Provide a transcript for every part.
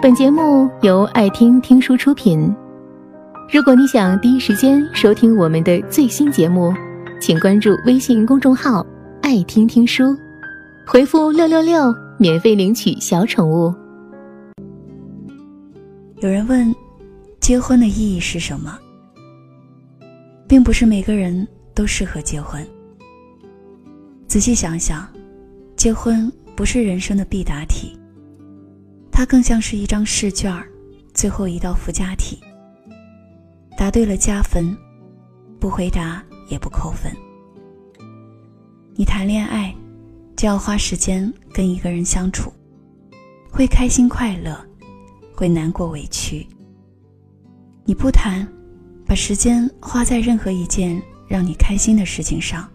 本节目由爱听听书出品。如果你想第一时间收听我们的最新节目，请关注微信公众号“爱听听书”，回复“六六六”免费领取小宠物。有人问，结婚的意义是什么？并不是每个人都适合结婚。仔细想想，结婚不是人生的必答题，它更像是一张试卷，最后一道附加题。答对了加分，不回答也不扣分。你谈恋爱，就要花时间跟一个人相处，会开心快乐，会难过委屈。你不谈，把时间花在任何一件让你开心的事情上，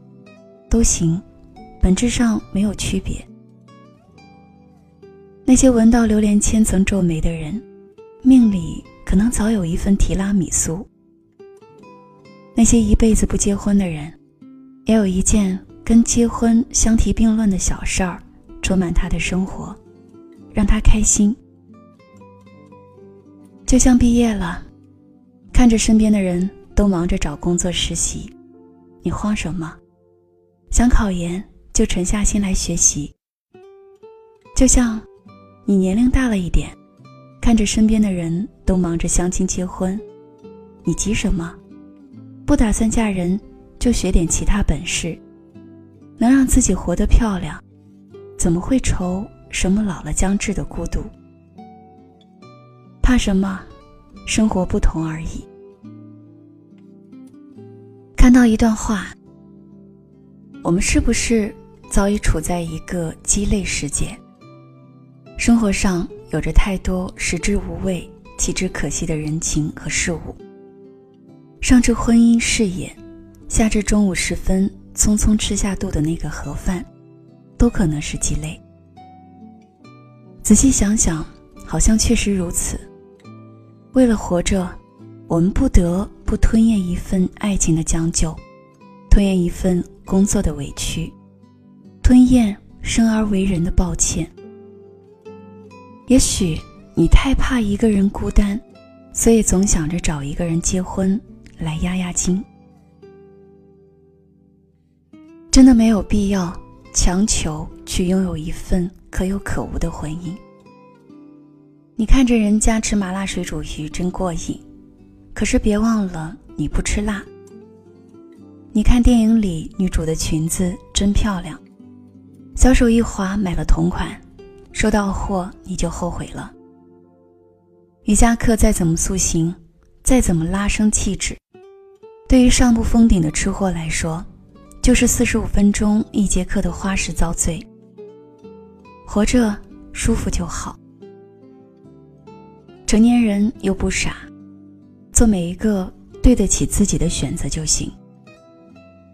都行，本质上没有区别。那些闻到榴莲千层皱眉的人，命里可能早有一份提拉米苏。那些一辈子不结婚的人，也有一件跟结婚相提并论的小事儿，充满他的生活，让他开心。就像毕业了，看着身边的人都忙着找工作实习，你慌什么？想考研就沉下心来学习。就像你年龄大了一点，看着身边的人都忙着相亲结婚，你急什么？不打算嫁人，就学点其他本事，能让自己活得漂亮，怎么会愁什么老了将至的孤独？怕什么？生活不同而已。看到一段话，我们是不是早已处在一个鸡肋世界？生活上有着太多食之无味、弃之可惜的人情和事物。上至婚姻事业，下至中午时分匆匆吃下肚的那个盒饭，都可能是鸡肋。仔细想想，好像确实如此。为了活着，我们不得不吞咽一份爱情的将就，吞咽一份工作的委屈，吞咽生而为人的抱歉。也许你太怕一个人孤单，所以总想着找一个人结婚。来压压惊，真的没有必要强求去拥有一份可有可无的婚姻。你看着人家吃麻辣水煮鱼真过瘾，可是别忘了你不吃辣。你看电影里女主的裙子真漂亮，小手一滑买了同款，收到货你就后悔了。瑜伽课再怎么塑形，再怎么拉升气质。对于上不封顶的吃货来说，就是四十五分钟一节课的花式遭罪。活着舒服就好。成年人又不傻，做每一个对得起自己的选择就行。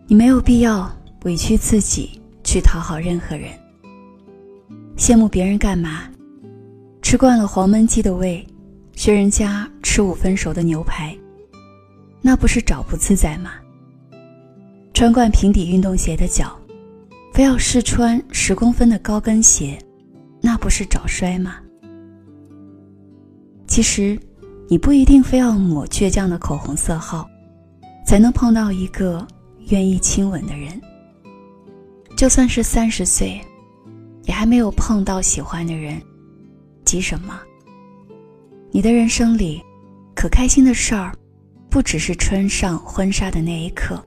你没有必要委屈自己去讨好任何人。羡慕别人干嘛？吃惯了黄焖鸡的胃，学人家吃五分熟的牛排。那不是找不自在吗？穿惯平底运动鞋的脚，非要试穿十公分的高跟鞋，那不是找摔吗？其实，你不一定非要抹倔强的口红色号，才能碰到一个愿意亲吻的人。就算是三十岁，还没有碰到喜欢的人，急什么？你的人生里，可开心的事儿。不只是穿上婚纱的那一刻。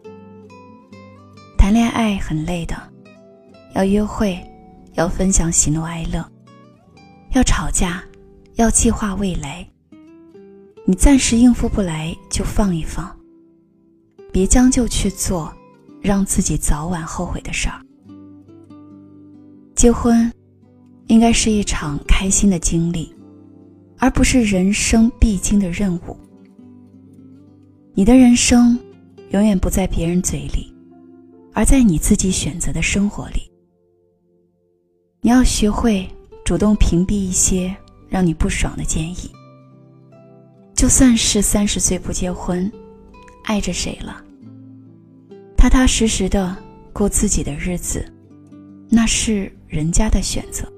谈恋爱很累的，要约会，要分享喜怒哀乐，要吵架，要计划未来。你暂时应付不来就放一放，别将就去做，让自己早晚后悔的事儿。结婚，应该是一场开心的经历，而不是人生必经的任务。你的人生，永远不在别人嘴里，而在你自己选择的生活里。你要学会主动屏蔽一些让你不爽的建议。就算是三十岁不结婚，爱着谁了，踏踏实实的过自己的日子，那是人家的选择。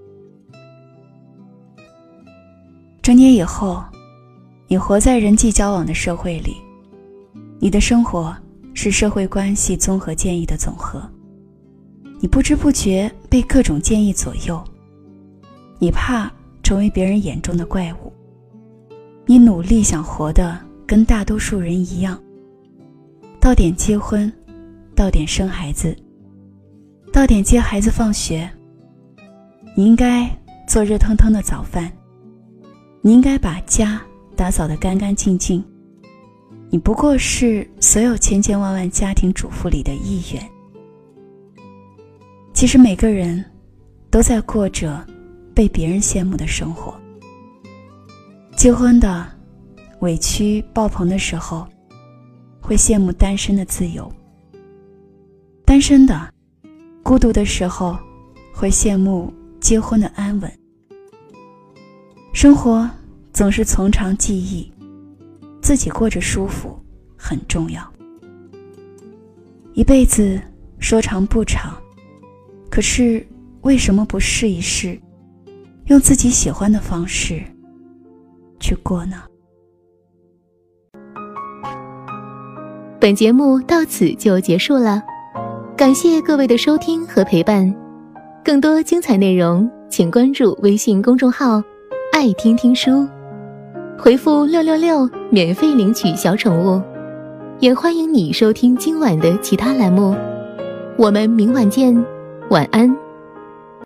成年以后，你活在人际交往的社会里，你的生活是社会关系综合建议的总和。你不知不觉被各种建议左右，你怕成为别人眼中的怪物，你努力想活得跟大多数人一样，到点结婚，到点生孩子，到点接孩子放学。你应该做热腾腾的早饭，你应该把家打扫得干干净净。你不过是所有千千万万家庭主妇里的一员。其实每个人都在过着被别人羡慕的生活。结婚的委屈爆棚的时候，会羡慕单身的自由；单身的孤独的时候，会羡慕结婚的安稳。生活总是从长计议，自己过着舒服很重要。一辈子说长不长。可是，为什么不试一试，用自己喜欢的方式去过呢？本节目到此就结束了，感谢各位的收听和陪伴。更多精彩内容，请关注微信公众号“爱听听书”，回复“六六六”免费领取小宠物。也欢迎你收听今晚的其他栏目。我们明晚见。晚安。